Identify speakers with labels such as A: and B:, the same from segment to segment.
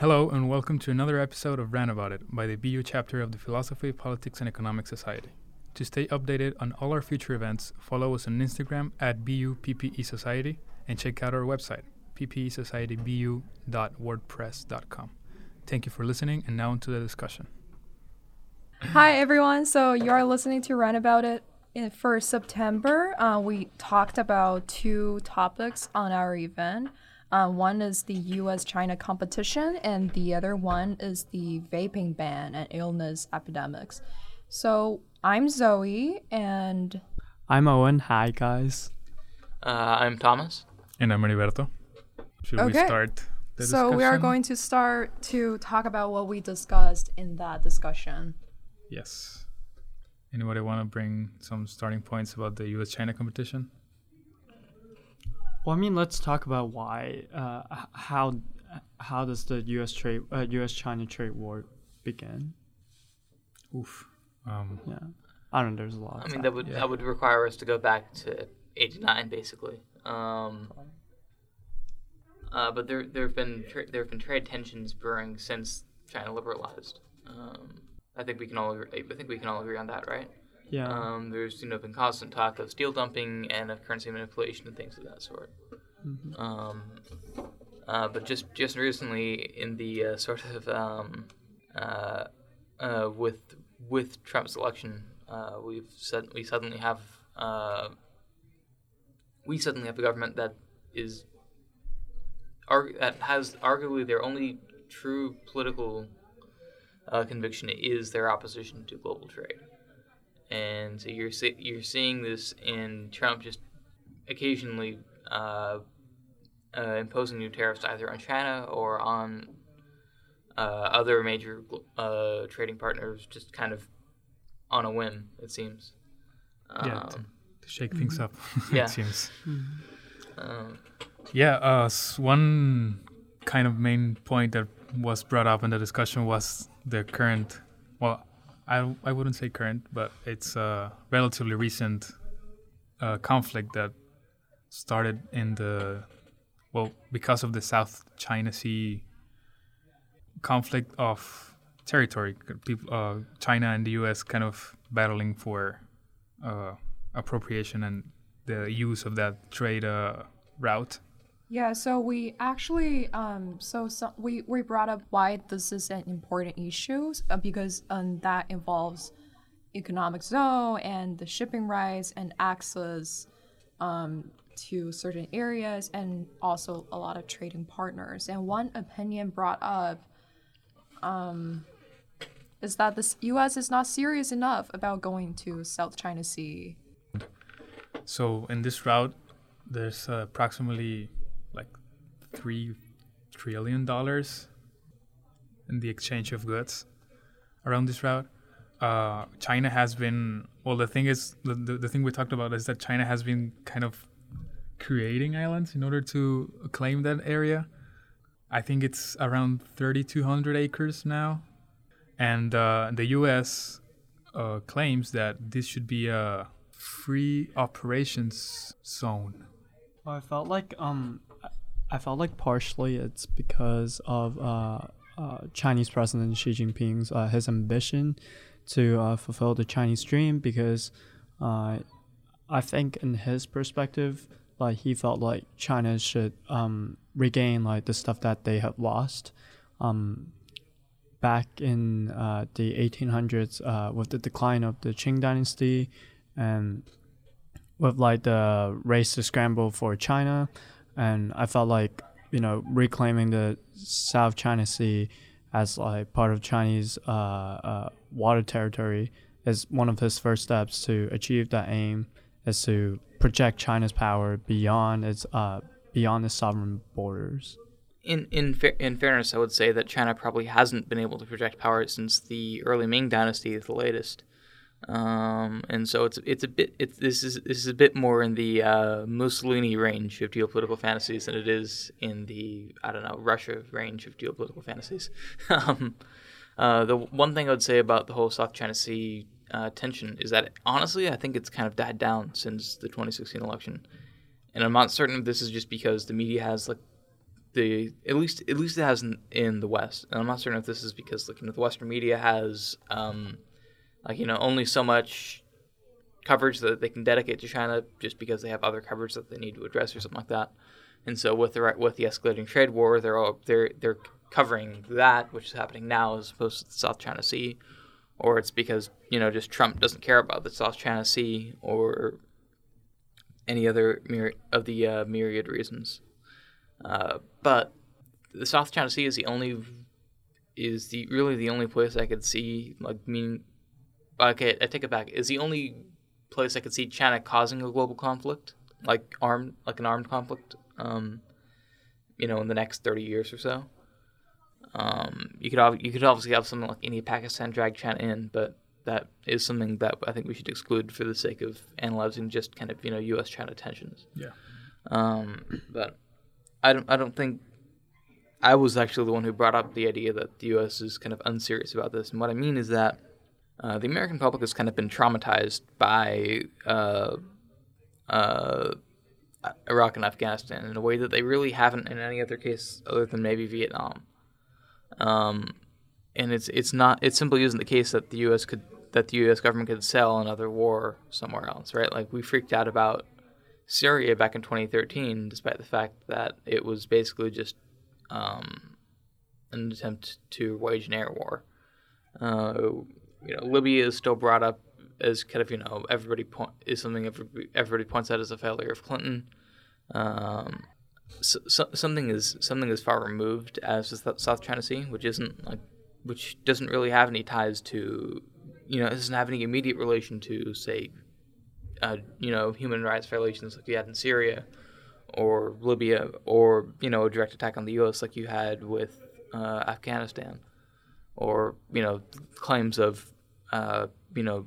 A: Hello, and welcome to another episode of Ran About It by the BU chapter of the Philosophy, Politics, and Economics Society. To stay updated on all our future events, follow us on Instagram at BU PPE Society and check out our website, ppesocietybu.wordpress.com. Thank you for listening, and now into the discussion.
B: Hi, everyone. So, you are listening to Ran About It. In, for September, uh, we talked about two topics on our event. Uh, one is the US China competition, and the other one is the vaping ban and illness epidemics. So, I'm Zoe, and
C: I'm Owen. Hi, guys.
D: Uh, I'm Thomas.
A: And I'm Heriberto. Should we start the
B: so we are going to start to talk about what we discussed in that discussion.
A: Yes. Anybody want to bring some starting points about the US China competition?
C: Well, I mean, let's talk about why, uh, how, how does the U.S. trade, uh, U.S.-China trade war begin?
A: Oof. Um,
C: Yeah, I don't know. There's a lot.
D: I
C: of
D: mean, that would
A: yeah.
D: that would require us to go back to '89, basically. Um, uh, but there there have been tra- there have been trade tensions brewing since China liberalized. Um, I think we can all agree, I think we can all agree on that, right?
C: Yeah.
D: Um, there's you know been constant talk of steel dumping and of currency manipulation and things of that sort.
C: Mm-hmm.
D: Um, uh, but just just recently, in the uh, sort of um, uh, uh, with with Trump's election, uh, we've we suddenly have uh, we suddenly have a government that is arg- that has arguably their only true political uh, conviction is their opposition to global trade, and so you're see- you're seeing this in Trump just occasionally uh, uh, imposing new tariffs either on China or on uh, other major uh, trading partners, just kind of on a whim, it seems.
A: Yeah,
D: Um,
A: to shake things up,
D: Yeah.
A: it seems.
D: um,
A: Yeah, uh, one kind of main point that was brought up in the discussion was the current, well, I, I wouldn't say current, but it's a relatively recent uh, conflict that started in the, well, because of the South China Sea conflict of territory. People, uh, China and the U.S. kind of battling for uh, appropriation and the use of that trade uh, route.
B: Yeah, so we actually um so, so we we brought up why this is an important issue uh, because um that involves economic zone and the shipping rights and access um to certain areas and also a lot of trading partners. And one opinion brought up um is that the U.S. is not serious enough about going to South China Sea.
A: So in this route, there's uh, approximately like three trillion dollars in the exchange of goods around this route. Uh, China has been well. The thing is, the, the the thing we talked about is that China has been kind of creating islands in order to claim that area. I think it's around 3,200 acres now, and uh, the U.S. Uh, claims that this should be a free operations zone.
C: Well, I felt like um, I felt like partially it's because of uh, uh Chinese President Xi Jinping's uh, his ambition to uh, fulfill the Chinese dream because uh, I think in his perspective, like he felt like China should um regain like the stuff that they have lost. Um, back in uh, the 1800s uh, with the decline of the Qing dynasty and with like the race to scramble for China and I felt like you know reclaiming the South China Sea as like part of Chinese uh, uh, water territory is one of his first steps to achieve that aim is to project China's power beyond its uh, beyond its sovereign borders.
D: in in fa- in fairness, I would say that China probably hasn't been able to project power since the early Ming Dynasty, the latest. Um, and so it's it's a bit it's this is this is a bit more in the uh, Mussolini range of geopolitical fantasies than it is in the I don't know Russia range of geopolitical fantasies. um, uh, the one thing I would say about the whole South China Sea uh, tension is that honestly I think it's kind of died down since the 2016 election, and I'm not certain if this is just because the media has like the at least at least it has in, in the West. And I'm not certain if this is because like you know the Western media has um, like you know only so much coverage that they can dedicate to China just because they have other coverage that they need to address or something like that. And so with the with the escalating trade war, they're all, they're they're covering that, which is happening now, as opposed to the South China Sea, or it's because you know just Trump doesn't care about the South China Sea or any other myri- of the uh, myriad reasons. Uh, but the South China Sea is the only is the really the only place I could see like mean. Okay, I take it back. Is the only place I could see China causing a global conflict, like armed, like an armed conflict. Um, you know, in the next thirty years or so. Um, you could you could obviously have something like India, Pakistan drag China in, but that is something that I think we should exclude for the sake of analyzing just kind of you know U.S. China tensions.
A: Yeah.
D: Um, but I don't I don't think I was actually the one who brought up the idea that the U.S. is kind of unserious about this, and what I mean is that uh, the American public has kind of been traumatized by uh, uh, Iraq and Afghanistan in a way that they really haven't in any other case other than maybe Vietnam. Um, and it's it's not it simply isn't the case that the U.S. could that the U.S. government could sell another war somewhere else, right? Like we freaked out about Syria back in 2013, despite the fact that it was basically just um, an attempt to wage an air war. Uh, you know, Libya is still brought up as kind of you know everybody point is something everybody, everybody points out as a failure of Clinton. Um, so, so, something is something as far removed as the South China Sea, which isn't like, which doesn't really have any ties to, you know, doesn't have any immediate relation to, say, uh, you know, human rights violations like you had in Syria, or Libya, or you know, a direct attack on the U.S. like you had with uh, Afghanistan, or you know, claims of, uh, you know,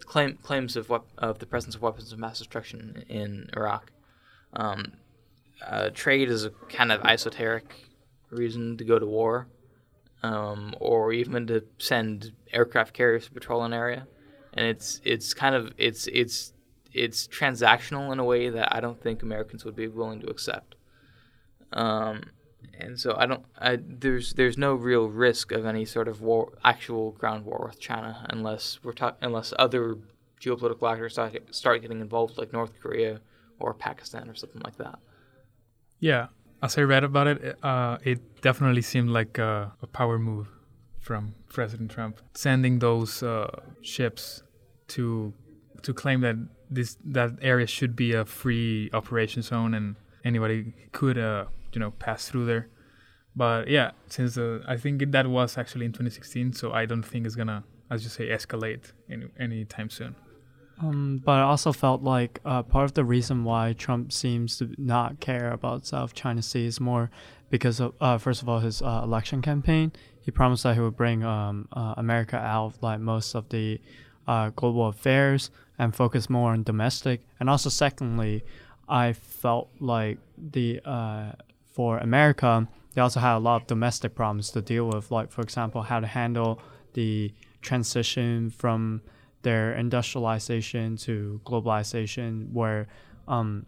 D: claim claims of what of the presence of weapons of mass destruction in Iraq. Um, uh, trade is a kind of esoteric reason to go to war, um, or even to send aircraft carriers to patrol an area, and it's it's kind of it's it's it's transactional in a way that I don't think Americans would be willing to accept. Um, and so I don't. I, there's there's no real risk of any sort of war, actual ground war with China, unless we're talking unless other geopolitical actors start, start getting involved, like North Korea or Pakistan or something like that.
A: Yeah, as I read about it, uh, it definitely seemed like a, a, power move from President Trump, sending those uh, ships to to claim that this that area should be a free operation zone and anybody could uh, you know pass through there. But yeah, since uh, I think that was actually in 2016, so I don't think it's gonna, as you say, escalate any anytime soon.
C: Um, but I also felt like uh, part of the reason why Trump seems to not care about South China Sea is more because of, uh, first of all, his uh, election campaign. He promised that he would bring um, uh, America out of like most of the uh, global affairs and focus more on domestic. And also, secondly, I felt like the uh, for America, they also had a lot of domestic problems to deal with, like for example, how to handle the transition from their industrialization to globalization, where um,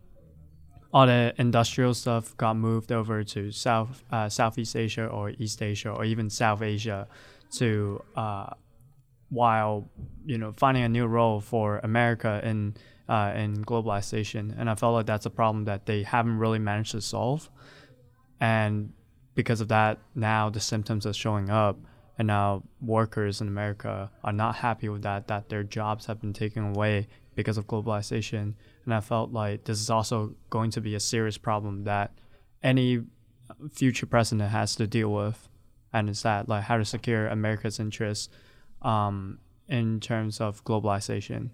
C: all the industrial stuff got moved over to South uh, Southeast Asia or East Asia or even South Asia, to uh, while you know finding a new role for America in uh, in globalization, and I felt like that's a problem that they haven't really managed to solve, and because of that, now the symptoms are showing up and now workers in America are not happy with that that their jobs have been taken away because of globalization and I felt like this is also going to be a serious problem that any future president has to deal with and it's that like how to secure America's interests um, in terms of globalization.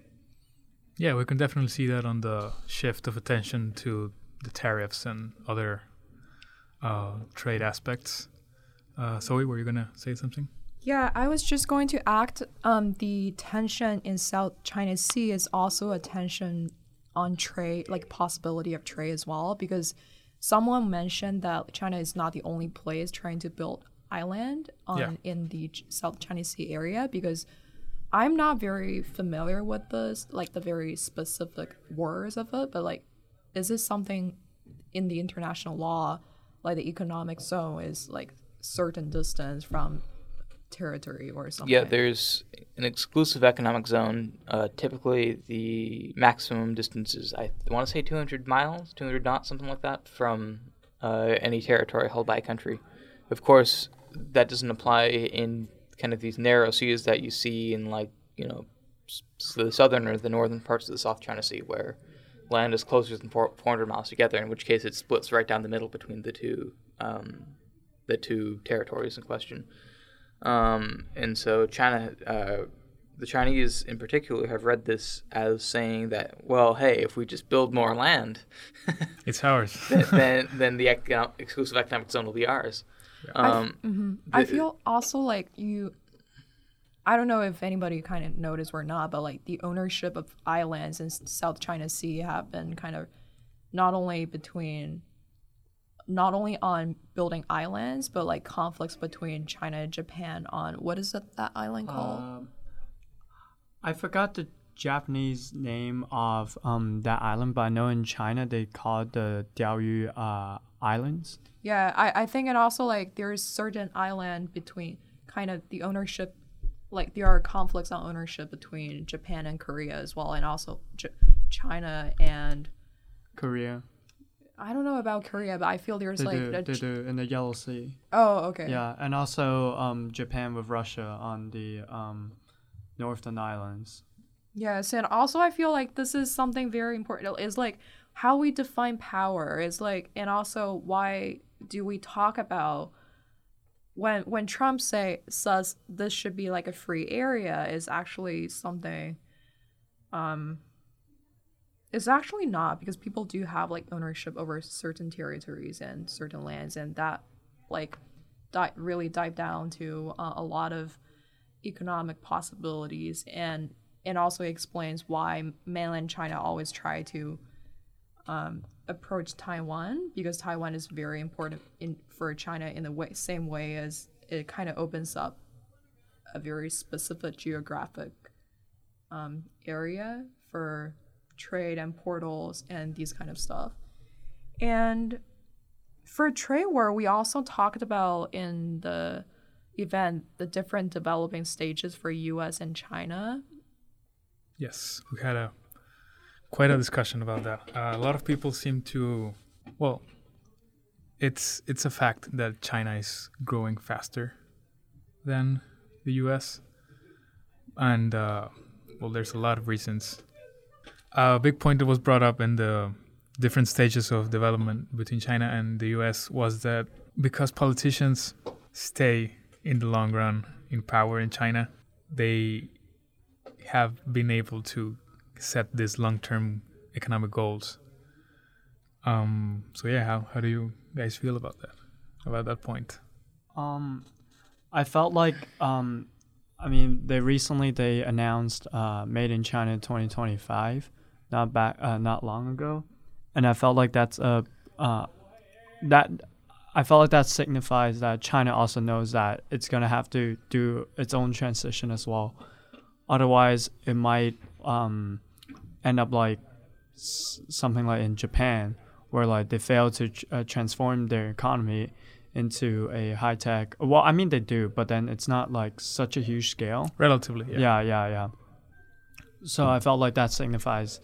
A: Yeah, we can definitely see that on the shift of attention to the tariffs and other uh, trade aspects. Uh, Zoe, were you gonna say something?
B: Yeah, I was just going to act. Um, the tension in South China Sea is also a tension on trade, like possibility of trade as well, because someone mentioned that China is not the only place trying to build island on yeah. in the South China Sea area because I'm not very familiar with this, like the very specific words of it, but like, is this something in the international law like the economic zone is like certain distance from territory or something.
D: Yeah, there's an exclusive economic zone. Uh, typically, the maximum distance is, I want to say 200 miles, 200 knots, something like that, from uh, any territory held by a country. Of course, that doesn't apply in kind of these narrow seas that you see in, like, you know, the southern or the northern parts of the South China Sea, where land is closer than 400 miles together, in which case it splits right down the middle between the two, um, the two territories in question. Um, and so China, uh, the Chinese in particular, have read this as saying that, well, hey, if we just build more land,
A: It's ours.
D: then, then then the econo- exclusive economic zone will be ours. Um,
B: I
D: the-
B: feel also like you. I don't know if anybody kind of noticed or not, but like the ownership of islands in South China Sea have been kind of not only between, not only on building islands, but like conflicts between China and Japan on what is that, that island called?
C: Um, I forgot the Japanese name of um that island, but I know in China they call it the Diaoyu uh, Islands.
B: Yeah, I, I think and also like there's certain island between kind of the ownership, like there are conflicts on ownership between Japan and Korea as well, and also J- China and
C: Korea.
B: I don't know about Korea, but I feel there's
C: They
B: like
C: do,
B: a
C: they
B: Ch-
C: do in the Yellow Sea.
B: oh okay
C: Yeah, and also um Japan with Russia on the um Northern Islands.
B: yes, and also I feel like this is something very important. Is like how we define power is like, and also why do we talk about when when Trump say says this should be like a free area is actually something um it's actually not because people do have like ownership over certain territories and certain lands and that like di- really dive down to uh, a lot of economic possibilities and and also explains why mainland China always try to um, approach Taiwan because Taiwan is very important in for China in the way, same way as it kind of opens up a very specific geographic um, area for trade and portals and these kind of stuff. And for trade war, we also talked about in the event the different developing stages for U.S. and China.
A: Yes, we had a quite a discussion about that. Uh, a lot of people seem to, well, it's it's a fact that China is growing faster than the U.S. and uh, well, there's a lot of reasons. A big point that was brought up in the different stages of development between China and the U.S. was that because politicians stay in the long run in power in China, they have been able to set these long-term economic goals. Um, so yeah, how how do you guys feel about that? About that point?
C: Um, I felt like um, I mean, they recently they announced uh, Made in China 2025, not back uh, not long ago, and I felt like that's a uh, that I felt like that signifies that China also knows that it's gonna have to do its own transition as well. Otherwise, it might um, end up like s- something like in Japan, where like they fail to uh, transform their economy into a high tech. Well, I mean they do, but then it's not like such a huge scale.
A: Relatively, yeah.
C: Yeah, yeah, yeah. So I felt like that signifies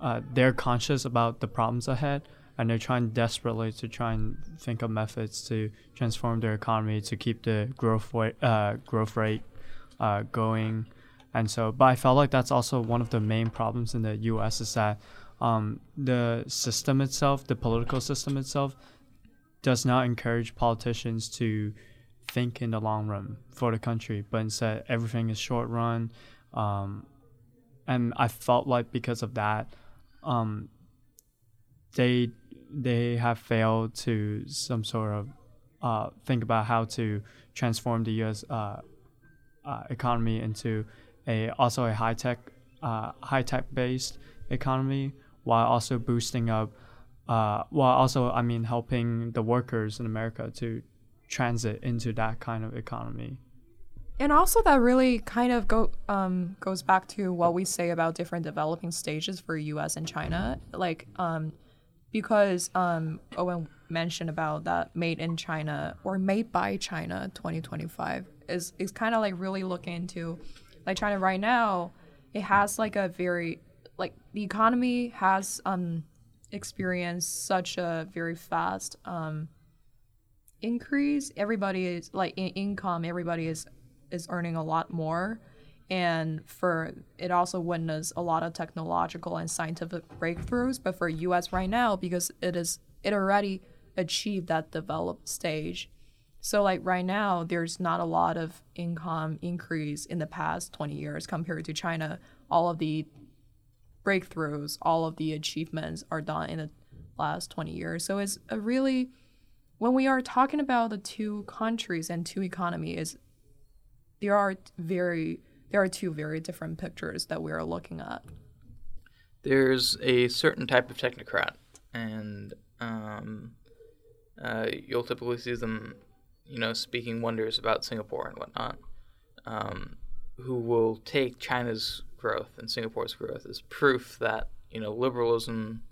C: uh, they're conscious about the problems ahead, and they're trying desperately to try and think of methods to transform their economy to keep the growth rate, uh, growth rate uh, going. And so, but I felt like that's also one of the main problems in the U.S. is that um, the system itself, the political system itself, does not encourage politicians to think in the long run for the country, but instead everything is short run. Um, and I felt like because of that, um, they they have failed to some sort of uh, think about how to transform the U.S. Uh, uh, economy into a also a high tech uh, high tech based economy while also boosting up uh, while also I mean helping the workers in America to transit into that kind of economy.
B: And also that really kind of go um, goes back to what we say about different developing stages for U.S. and China, like um, because um, Owen mentioned about that made in China or made by China 2025 is is kind of like really looking into like China right now. It has like a very like the economy has um experienced such a very fast um increase. Everybody is like in income. Everybody is is earning a lot more and for it also witnessed a lot of technological and scientific breakthroughs but for us right now because it is it already achieved that developed stage so like right now there's not a lot of income increase in the past 20 years compared to china all of the breakthroughs all of the achievements are done in the last 20 years so it's a really when we are talking about the two countries and two economies there are very there are two very different pictures that we are looking at.
D: There's a certain type of technocrat, and um, uh, you'll typically see them, you know, speaking wonders about Singapore and whatnot, um, who will take China's growth and Singapore's growth is proof that you know liberalism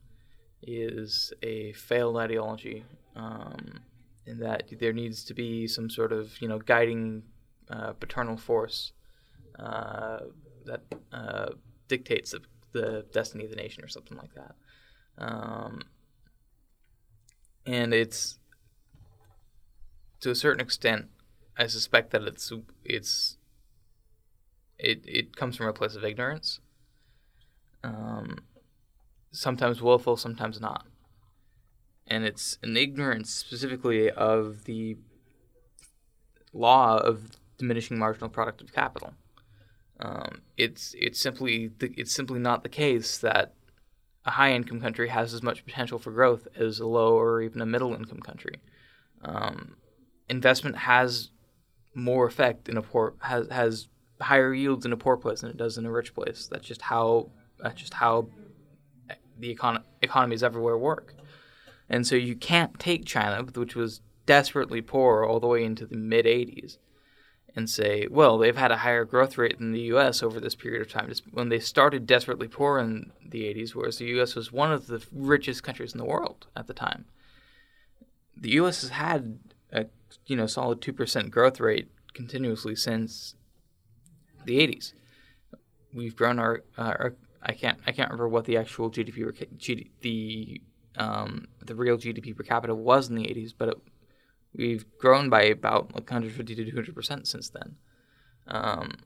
D: is a failed ideology, um, and that there needs to be some sort of you know guiding uh, paternal force uh, that uh, dictates the, the, destiny of the nation or something like that. Um, and it's to a certain extent, I suspect that it's it's it it comes from a place of ignorance. Um, sometimes willful, sometimes not, and it's an ignorance specifically of the law of diminishing marginal product of capital. Um, it's it's simply it's simply not the case that a high income country has as much potential for growth as a low or even a middle income country. Um, investment has more effect in a poor has has higher yields in a poor place than it does in a rich place. That's just how that's just how the econ- economies everywhere work. And so you can't take China, which was desperately poor all the way into the mid 80s, and say, well, they've had a higher growth rate than the U.S. over this period of time. Just when they started desperately poor in the 80s, whereas the U.S. was one of the richest countries in the world at the time. The U.S. has had a you know solid two percent growth rate continuously since the 80s. We've grown our, uh, our I can't I can't remember what the actual GDP the um, the real GDP per capita was in the 80s, but it We've grown by about like 150 to 200 percent since then. Um,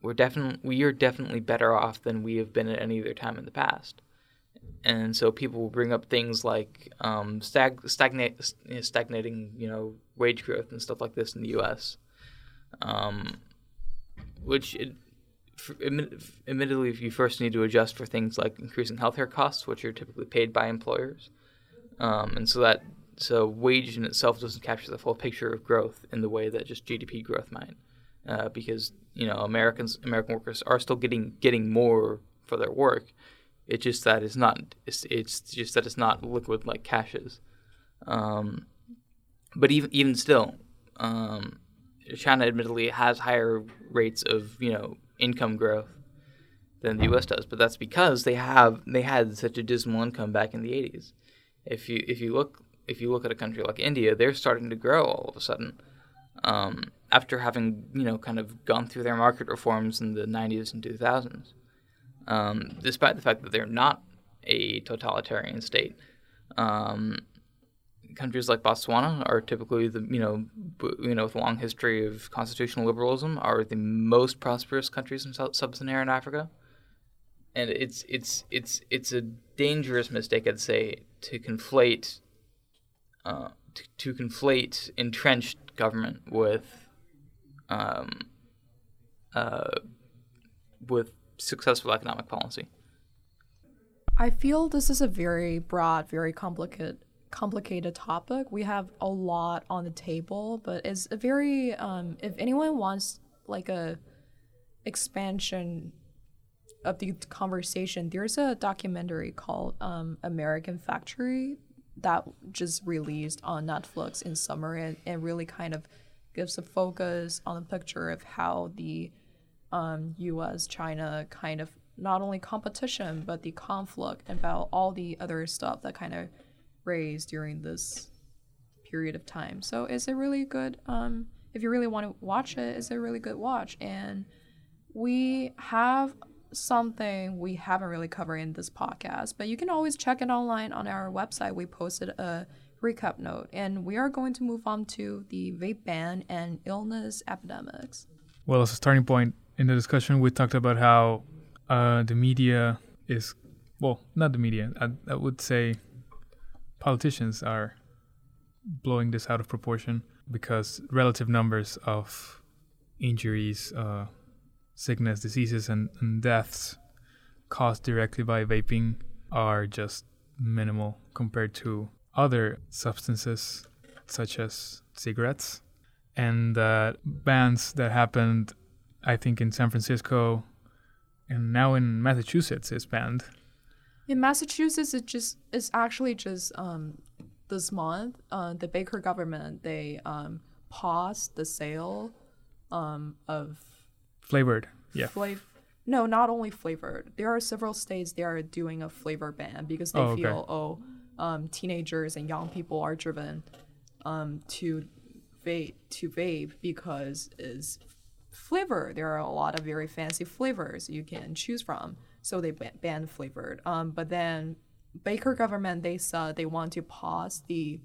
D: we're definitely we are definitely better off than we have been at any other time in the past. And so people will bring up things like um, stag, stagnate, stagnating, you know, wage growth and stuff like this in the U.S. Um, which it, for, admittedly, if you first need to adjust for things like increasing healthcare costs, which are typically paid by employers, um, and so that so wage in itself doesn't capture the full picture of growth in the way that just GDP growth might, uh, because you know Americans American workers are still getting getting more for their work. It's just that it's not it's, it's just that it's not liquid like cash is. Um, but even even still, um, China admittedly has higher rates of you know income growth than the U.S. does, but that's because they have they had such a dismal income back in the 80s. If you if you look if you look at a country like India, they're starting to grow all of a sudden. Um, after having, you know, kind of gone through their market reforms in the 90s and 2000s, um, despite the fact that they're not a totalitarian state. Um, countries like Botswana are typically the, you know, you know, with a long history of constitutional liberalism, are the most prosperous countries in sub-Saharan Africa. And it's it's it's it's a dangerous mistake, I'd say, to conflate uh, to, to, conflate entrenched government with um, uh, with successful economic policy.
B: I feel this is a very broad, very complicated complicated topic. We have a lot on the table, but it's a very um, if anyone wants like a expansion of the conversation, there's a documentary called um, American Factory that just released on Netflix in summer and, and really kind of gives a focus on the picture of how the um, U.S. China kind of not only competition but the conflict about all the other stuff that kind of raised during this period of time. So it's a really good um if you really want to watch it, it's a really good watch. And we have something we haven't really covered in this podcast, but you can always check it online on our website. We posted a recap note, and we are going to move on to the vape ban and illness epidemics.
A: Well, as a starting point in the discussion, we talked about how uh, the media is, well, not the media, I, I would say politicians are blowing this out of proportion because relative numbers of injuries, uh, sickness, diseases, and, and deaths caused directly by vaping are just minimal compared to other substances such as cigarettes. And uh, bans that happened, I think, in San Francisco and now in Massachusetts is banned.
B: In Massachusetts, it just it's actually just um, this month. Uh, the Baker government they um, paused the sale um, of
A: Flavored, yeah.
B: flav- no, not only flavored. There are several states they are doing a flavor ban because they
A: Oh, okay.
B: feel oh, um, teenagers and young people are driven um, to vape to vape because it's flavor. There are a lot of very fancy flavors you can choose from. So they ban- banned flavored. Um, but then Baker government they said they want to pause the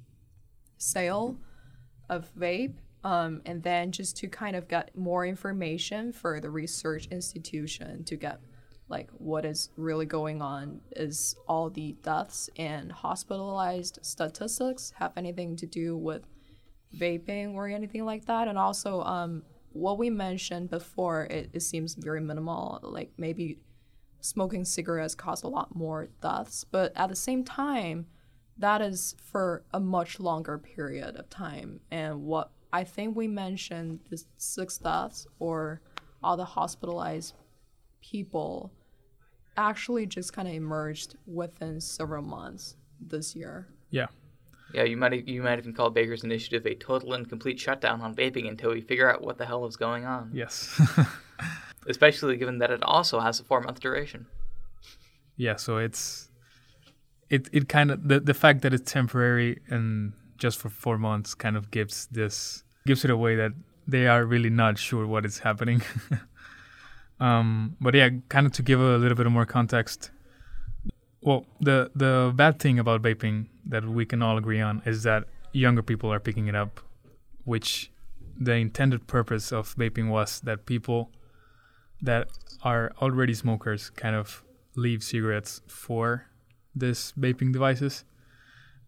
B: sale of vape um, and then just to kind of get more information for the research institution to get like what is really going on is all the deaths and hospitalized statistics have anything to do with vaping or anything like that and also um, what we mentioned before it, it seems very minimal like maybe smoking cigarettes caused a lot more deaths but at the same time that is for a much longer period of time. And what I think we mentioned the six deaths or all the hospitalized people actually just kind of emerged within several months this year.
A: Yeah.
D: Yeah, you might you might even call Baker's initiative a total and complete shutdown on vaping until we figure out what the hell is going on.
A: Yes.
D: Especially given that it also has a four month duration.
A: yeah. So it's it it kind of the the fact that it's temporary and just for four months kind of gives this gives it away that they are really not sure what is happening. um, but yeah, kind of to give a little bit more context. Well, the the bad thing about vaping that we can all agree on is that younger people are picking it up, which the intended purpose of vaping was that people that are already smokers kind of leave cigarettes for this vaping devices.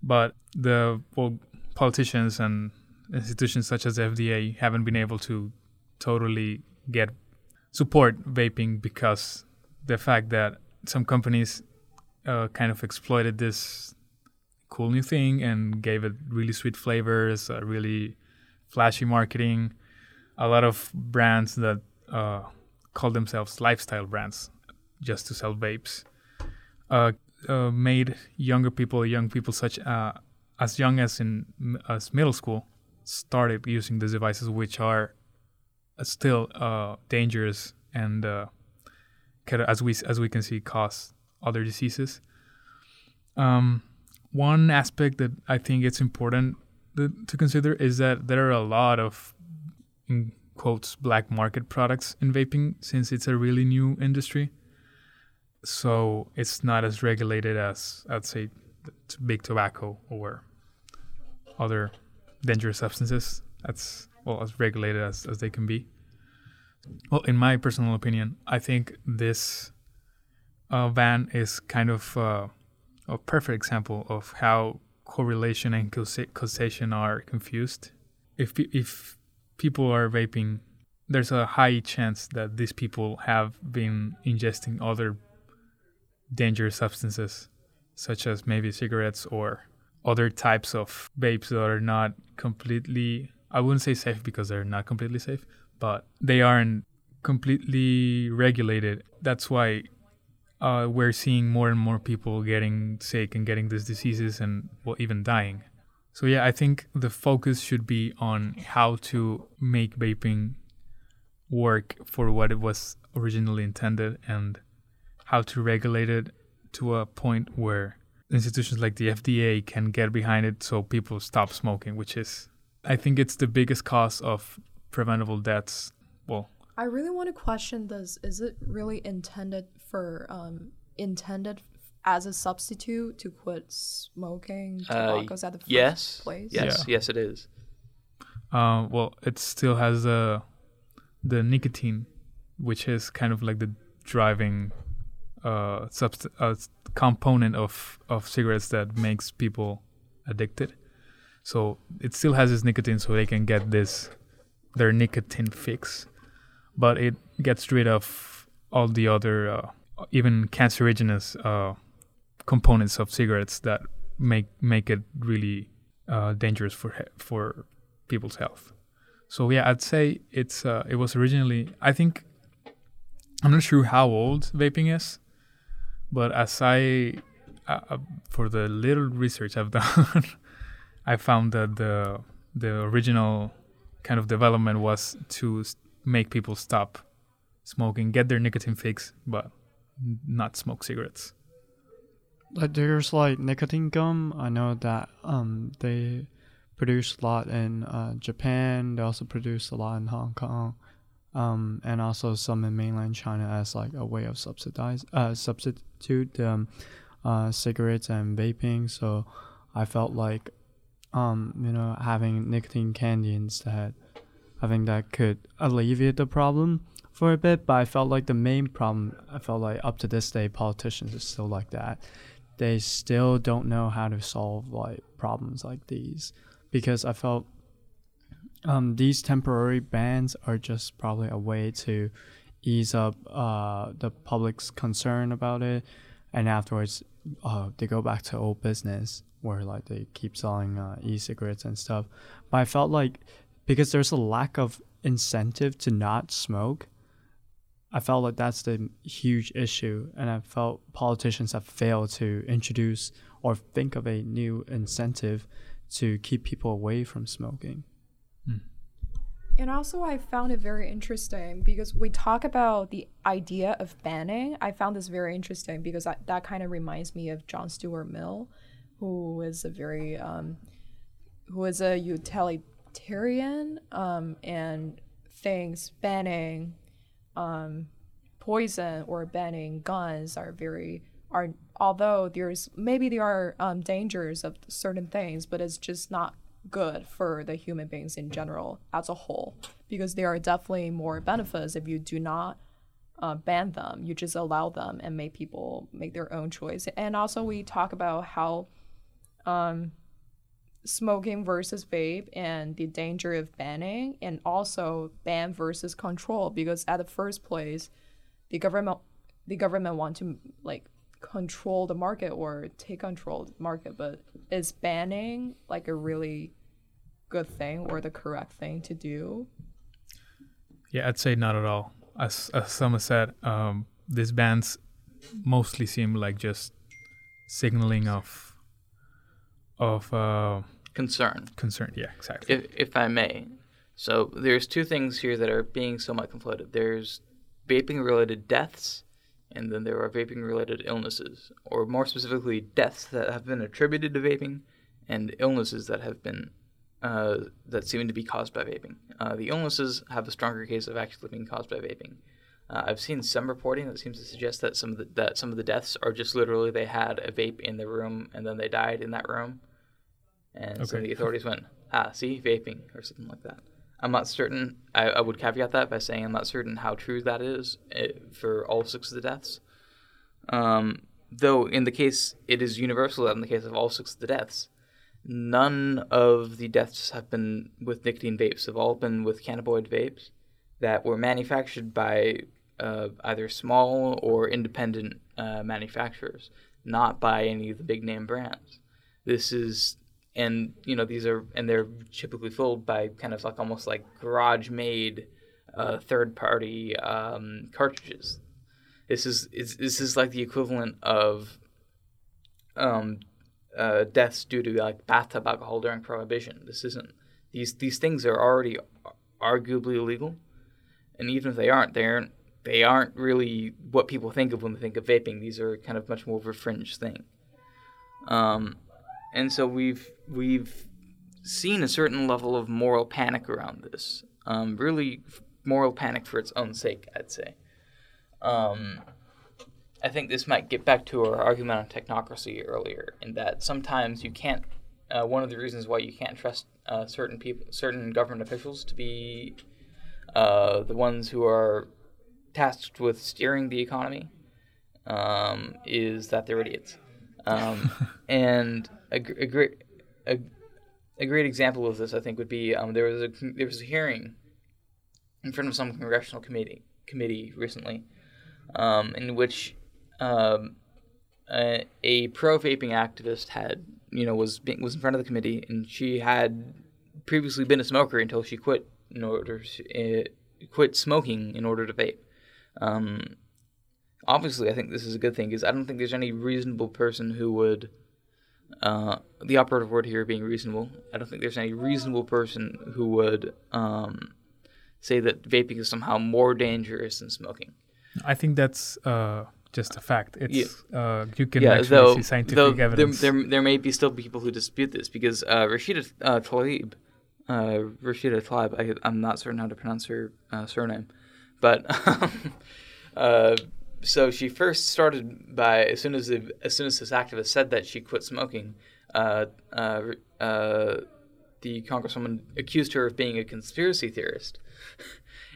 A: But the well, politicians and institutions such as FDA haven't been able to totally get support vaping because the fact that some companies uh, kind of exploited this cool new thing and gave it really sweet flavors, uh, really flashy marketing. A lot of brands that uh, call themselves lifestyle brands just to sell vapes uh, uh, made younger people, young people such uh, as young as in as middle school, started using these devices, which are uh, still uh, dangerous and uh, can, as we as we can see, cause other diseases. Um, one aspect that I think it's important th- to consider is that there are a lot of in quotes black market products in vaping since it's a really new industry so it's not as regulated as I'd say big tobacco or other dangerous substances. That's well as regulated as, as they can be. Well, in my personal opinion, I think this uh, ban is kind of uh, a perfect example of how correlation and causation are confused. If if people are vaping, there's a high chance that these people have been ingesting other dangerous substances, such as maybe cigarettes or other types of vapes that are not completely, I wouldn't say safe because they're not completely safe, but they aren't completely regulated. That's why uh, we're seeing more and more people getting sick and getting these diseases and well, even dying. So, yeah, I think the focus should be on how to make vaping work for what it was originally intended and how to regulate it to a point where institutions like the FDA can get behind it so people stop smoking, which is, I think, it's the biggest cause of preventable deaths. Well,
B: I really want to question this. Is it really intended for um intended as a substitute to quit smoking
D: Uh,
B: tobaccos at the first
D: yes.
B: place?
D: Yes. Yes, it is.
A: uh, well, it still has the the nicotine, which is kind of like the driving uh, subst- uh, component of of cigarettes that makes people addicted. So it still has this nicotine, so they can get this their nicotine fix, but it gets rid of all the other uh, even cancerogenous uh, components of cigarettes that make make it really uh, dangerous for for people's health. So yeah, I'd say it's uh, it was originally I think I'm not sure how old vaping is, but as I uh, uh, for the little research I've done, I found that the the original kind of development was to make people stop smoking, get their nicotine fix, but not smoke cigarettes.
C: Like there's like nicotine gum. I know that um they produce a lot in uh, Japan. They also produce a lot in Hong Kong, um, and also some in mainland China as like a way of subsidize uh substitute um, uh, cigarettes and vaping. So I felt like um you know having nicotine candy instead, I think that could alleviate the problem for a bit. But I felt like the main problem. I felt like up to this day, politicians are still like that they still don't know how to solve like problems like these because I felt um, these temporary bans are just probably a way to ease up uh, the public's concern about it, and afterwards uh, they go back to old business where like they keep selling uh, e-cigarettes and stuff. But I felt like because there's a lack of incentive to not smoke, I felt like that's the huge issue, and I felt politicians have failed to introduce or think of a new incentive to keep people away from smoking.
B: And also, I found it very interesting because we talk about the idea of banning. I found this very interesting because that, that kind of reminds me of John Stuart Mill, who is a very, um, who is a utilitarian um, and thinks banning um, poison or banning guns are very are although there's maybe there are um, dangers of certain things, but it's just not good for the human beings in general as a whole. Because there are definitely more benefits if you do not uh, ban them. You just allow them and make people make their own choice. And also we talk about how um, smoking versus vape and the danger of banning and also ban versus control because at the first place the government the government want to like control the market or take control the market but is banning like a really good thing or the correct thing to do
A: Yeah, I'd say not at all. As as said, um, these bans mostly seem like just signaling of of uh,
D: Concern.
A: concern. Yeah, exactly.
D: if, if I may. So there's two things here that are being somewhat conflated. There's vaping related deaths, and then there are vaping related illnesses, or more specifically, deaths that have been attributed to vaping, and illnesses that have been uh, that seem to be caused by vaping. Uh, the illnesses have a stronger case of actually being caused by vaping. Uh, I've seen some reporting that seems to suggest that some of the that some of the deaths are just literally they had a vape in the room and then they died in that room, and so the authorities went, ah, see, vaping or something like that. I'm not certain. I, I would caveat that by saying I'm not certain how true that is eh, for all six of the deaths. Um, though in the case, it is universal that in the case of all six of the deaths, none of the deaths have been with nicotine vapes. Have all been with cannabinoid vapes that were manufactured by uh, either small or independent uh, manufacturers, not by any of the big name brands. This is, and you know, these are, and they're typically filled by kind of like almost like garage made uh, third party um, cartridges. This is, is this is like the equivalent of um, uh, deaths due to like bathtub alcohol during prohibition. This isn't these these things are already arguably illegal, and even if they aren't, they aren't they aren't really what people think of when they think of vaping. These are kind of much more of a fringe thing. Um, and so we've we've seen a certain level of moral panic around this. Um, really, moral panic for its own sake, I'd say. Um, I think this might get back to our argument on technocracy earlier, in that sometimes you can't. Uh, one of the reasons why you can't trust uh, certain people, certain government officials, to be uh, the ones who are tasked with steering the economy, um, is that they're idiots. Um, and a, a great a, a great example of this, I think, would be um, there was a there was a hearing in front of some congressional committee committee recently, um, in which um, a, a pro vaping activist had you know was was in front of the committee, and she had previously been a smoker until she quit in order to, uh, quit smoking in order to vape. Um, obviously, I think this is a good thing because I don't think there's any reasonable person who would. Uh, the operative word here being reasonable. I don't think there's any reasonable person who would um, say that vaping is somehow more dangerous than smoking.
A: I think that's uh, just a fact. It's
D: Yeah.
A: uh, you can
D: yeah,
A: actually
D: though,
A: see scientific
D: though there,
A: evidence.
D: there, there may be still people who dispute this because uh, Rashida uh, Tlaib, uh, Rashida Tlaib, I, I'm not certain how to pronounce her uh, surname, but uh, so she first started by as soon as the, as soon as this activist said that she quit smoking, uh, uh, uh, the congresswoman accused her of being a conspiracy theorist.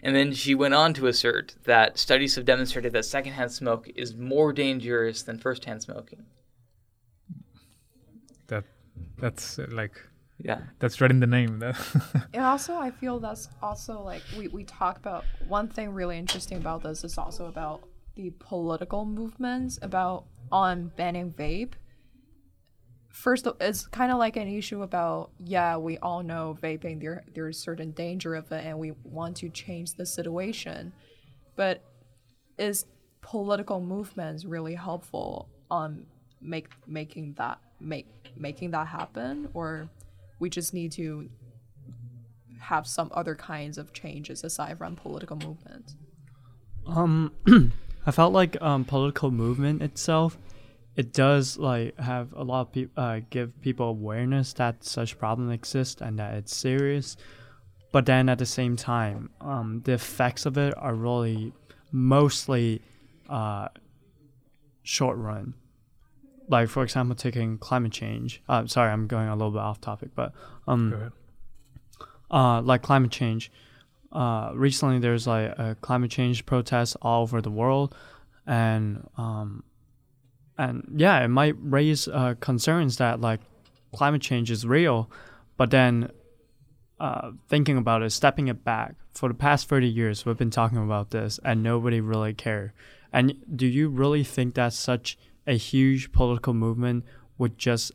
D: And then she went on to assert that studies have demonstrated that secondhand smoke is more dangerous than firsthand smoking.
A: that that's uh, like
D: Yeah.
A: that's right in the name. That
B: And also, I feel that's also like we, we talk about one thing really interesting about this is also about the political movements about on banning vape. First, it's kind of like an issue about yeah, we all know vaping there there's certain danger of it, and we want to change the situation, but is political movements really helpful on make making that make making that happen, or we just need to have some other kinds of changes aside from political movements
C: Um, I felt like um political movement itself, it does like have a lot of people uh, give people awareness that such problem exists and that it's serious, but then at the same time, um, the effects of it are really mostly uh short run. Like for example, taking climate change. Uh, sorry, I'm going a little bit off topic, but um, uh, like climate change. Uh, recently, there's like a climate change protest all over the world, and um, and yeah, it might raise uh, concerns that like climate change is real, but then uh, thinking about it, stepping it back. For the past thirty years, we've been talking about this, and nobody really cared. And do you really think that such a huge political movement would just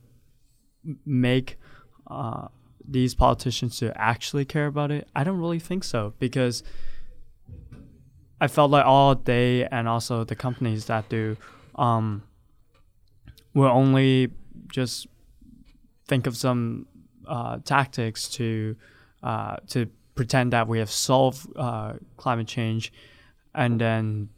C: make uh, these politicians to actually care about it? I don't really think so because I felt like all they and also the companies that do um, will only just think of some uh, tactics to uh, to pretend that we have solved uh, climate change, and then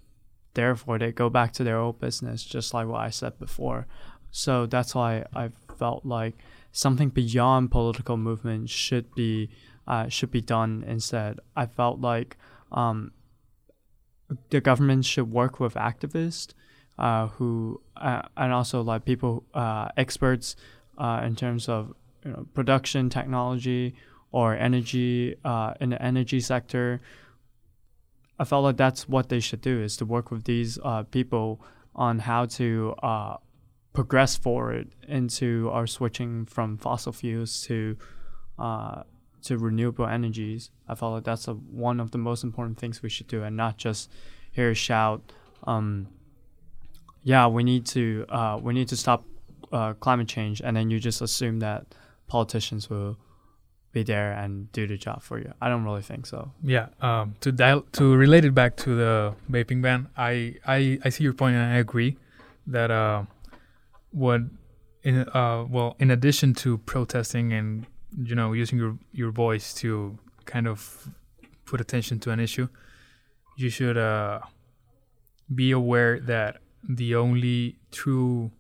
C: therefore they go back to their old business, just like what I said before. So that's why I felt like something beyond political movement should be uh, should be done instead. I felt like um, the government should work with activists uh, who uh, and also like people uh, experts uh, in terms of you know, production technology or energy uh, in the energy sector. I felt like that's what they should do is to work with these people on how to progress forward into our switching from fossil fuels to uh, to renewable energies. I felt like that's a, one of the most important things we should do, and not just hear a shout, um, "Yeah, we need to uh, we need to stop uh, climate change," and then you just assume that politicians will be there and do the job for you. I don't really think so.
A: Yeah, um, to dial to relate it back to the vaping ban, I I, I see your point and I agree that in uh, well in addition to protesting and you know using your your voice to kind of put attention to an issue, you should uh, be aware that the only true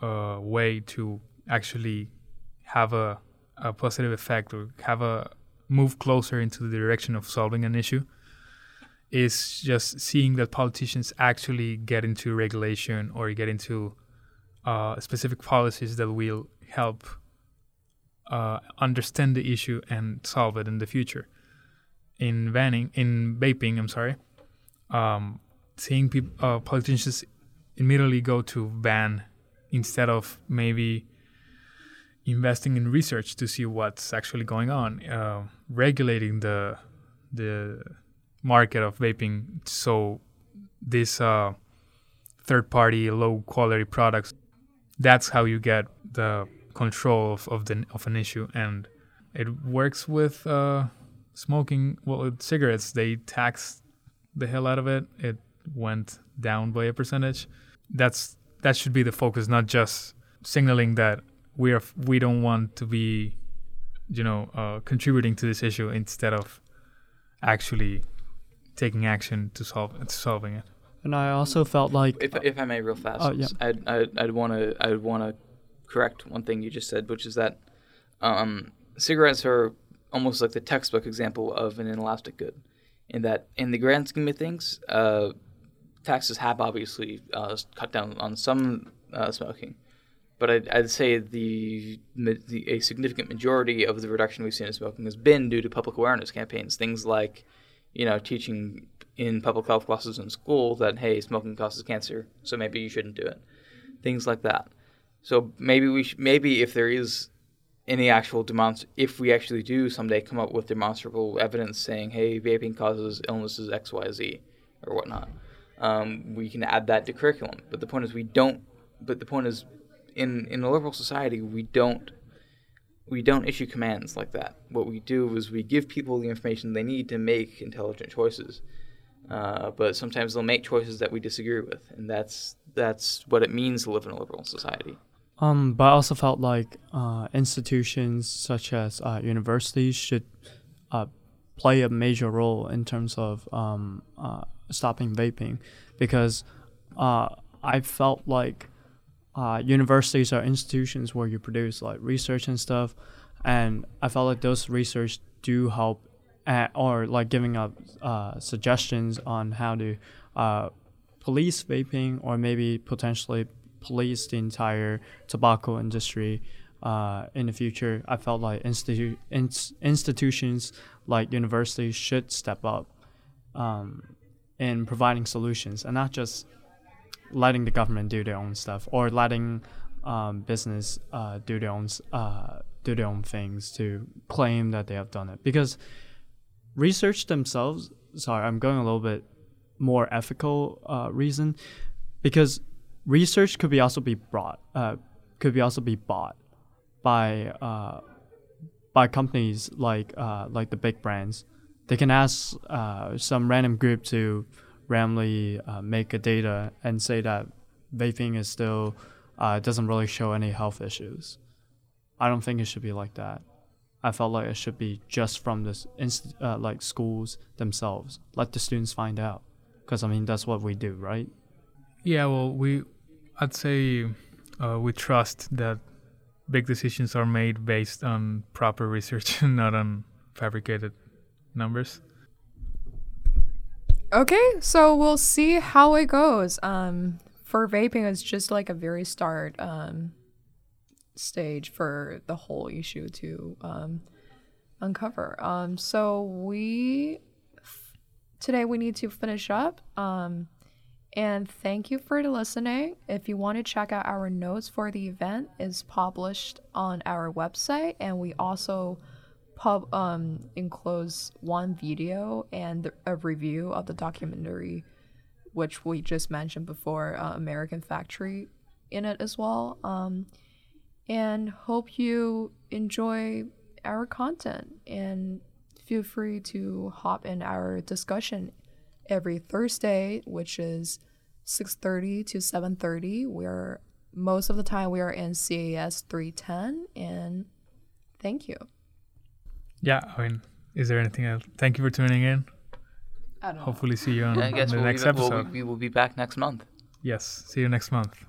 A: uh, way to actually have a, a positive effect or have a move closer into the direction of solving an issue is just seeing that politicians actually get into regulation or get into uh, specific policies that will help uh, understand the issue and solve it in the future. In banning, in vaping, I'm sorry, um, seeing peop- uh, politicians immediately go to ban instead of maybe investing in research to see what's actually going on, uh, regulating the the market of vaping so these uh, third party low quality products that's how you get the control of, of the of an issue. And it works with uh, smoking well with cigarettes. They tax the hell out of it. It went down by a percentage. That's that should be the focus not just signaling that we are we don't want to be you know uh, contributing to this issue instead of actually taking action to solve to solving it
C: And I also felt like
D: If, if I may, real fast,
C: Oh, yeah.
D: I'd I'd, I'd want to I'd want to correct one thing you just said, which is that um, cigarettes are almost like the textbook example of an inelastic good, in that in the grand scheme of things, uh, taxes have obviously uh, cut down on some uh, smoking, but I'd, I'd say the, the a significant majority of the reduction we've seen in smoking has been due to public awareness campaigns, things like you know, teaching in public health classes in school that hey, smoking causes cancer, so maybe you shouldn't do it. Things like that. So maybe we sh- maybe if there is any actual demonst- if we actually do someday come up with demonstrable evidence saying hey, vaping causes illnesses X Y Z or whatnot, um, we can add that to curriculum. But the point is we don't. But the point is, in in a liberal society, we don't we don't issue commands like that. What we do is we give people the information they need to make intelligent choices. Uh, but sometimes they'll make choices that we disagree with, and that's that's what it means to live in a liberal society.
C: Um, but I also felt like uh, institutions such as uh, universities should uh, play a major role in terms of um, uh, stopping vaping, because I felt like universities are institutions where you produce like research and stuff, and I felt like those research do help, at, or like giving up uh, suggestions on how to uh, police vaping or maybe potentially police the entire tobacco industry uh, in the future. I felt like institu- ins- institutions like universities should step up um, in providing solutions and not just letting the government do their own stuff or letting um, business uh, do their own uh, do their own things to claim that they have done it because research themselves sorry i'm going a little bit more ethical uh, reason because research could be also be brought uh, could be also be bought by uh, by companies like uh, like the big brands. They can ask uh, some random group to randomly uh, make a data and say that vaping is still doesn't really show any health issues. I don't think it should be like that I felt like it should be just from this inst- uh, like schools themselves. Let the students find out, because I mean that's what we do, right?
A: Yeah, well, we, I'd say, uh, we trust that big decisions are made based on proper research and not on fabricated numbers.
B: Okay, so we'll see how it goes. Um, for vaping, it's just like a very start um, stage for the whole issue to um, uncover. Um, so we today we need to finish up. Um, and thank you for listening. If you want to check out our notes for the event, is published on our website, and we also pub um enclose one video and a review of the documentary, which we just mentioned before, uh, American Factory, in it as well. Um, and hope you enjoy our content and feel free to hop in our discussion every Thursday, which is 6:30 to 7:30. We're most of the time we are in CAS 310 and thank you.
A: Yeah, I mean, is there anything else? Thank you for tuning in.
B: I don't know.
A: Hopefully, see you on,
D: I
A: on the
D: we'll
A: next
D: be, we'll,
A: episode.
D: we will be back next month.
A: Yes, see you next month.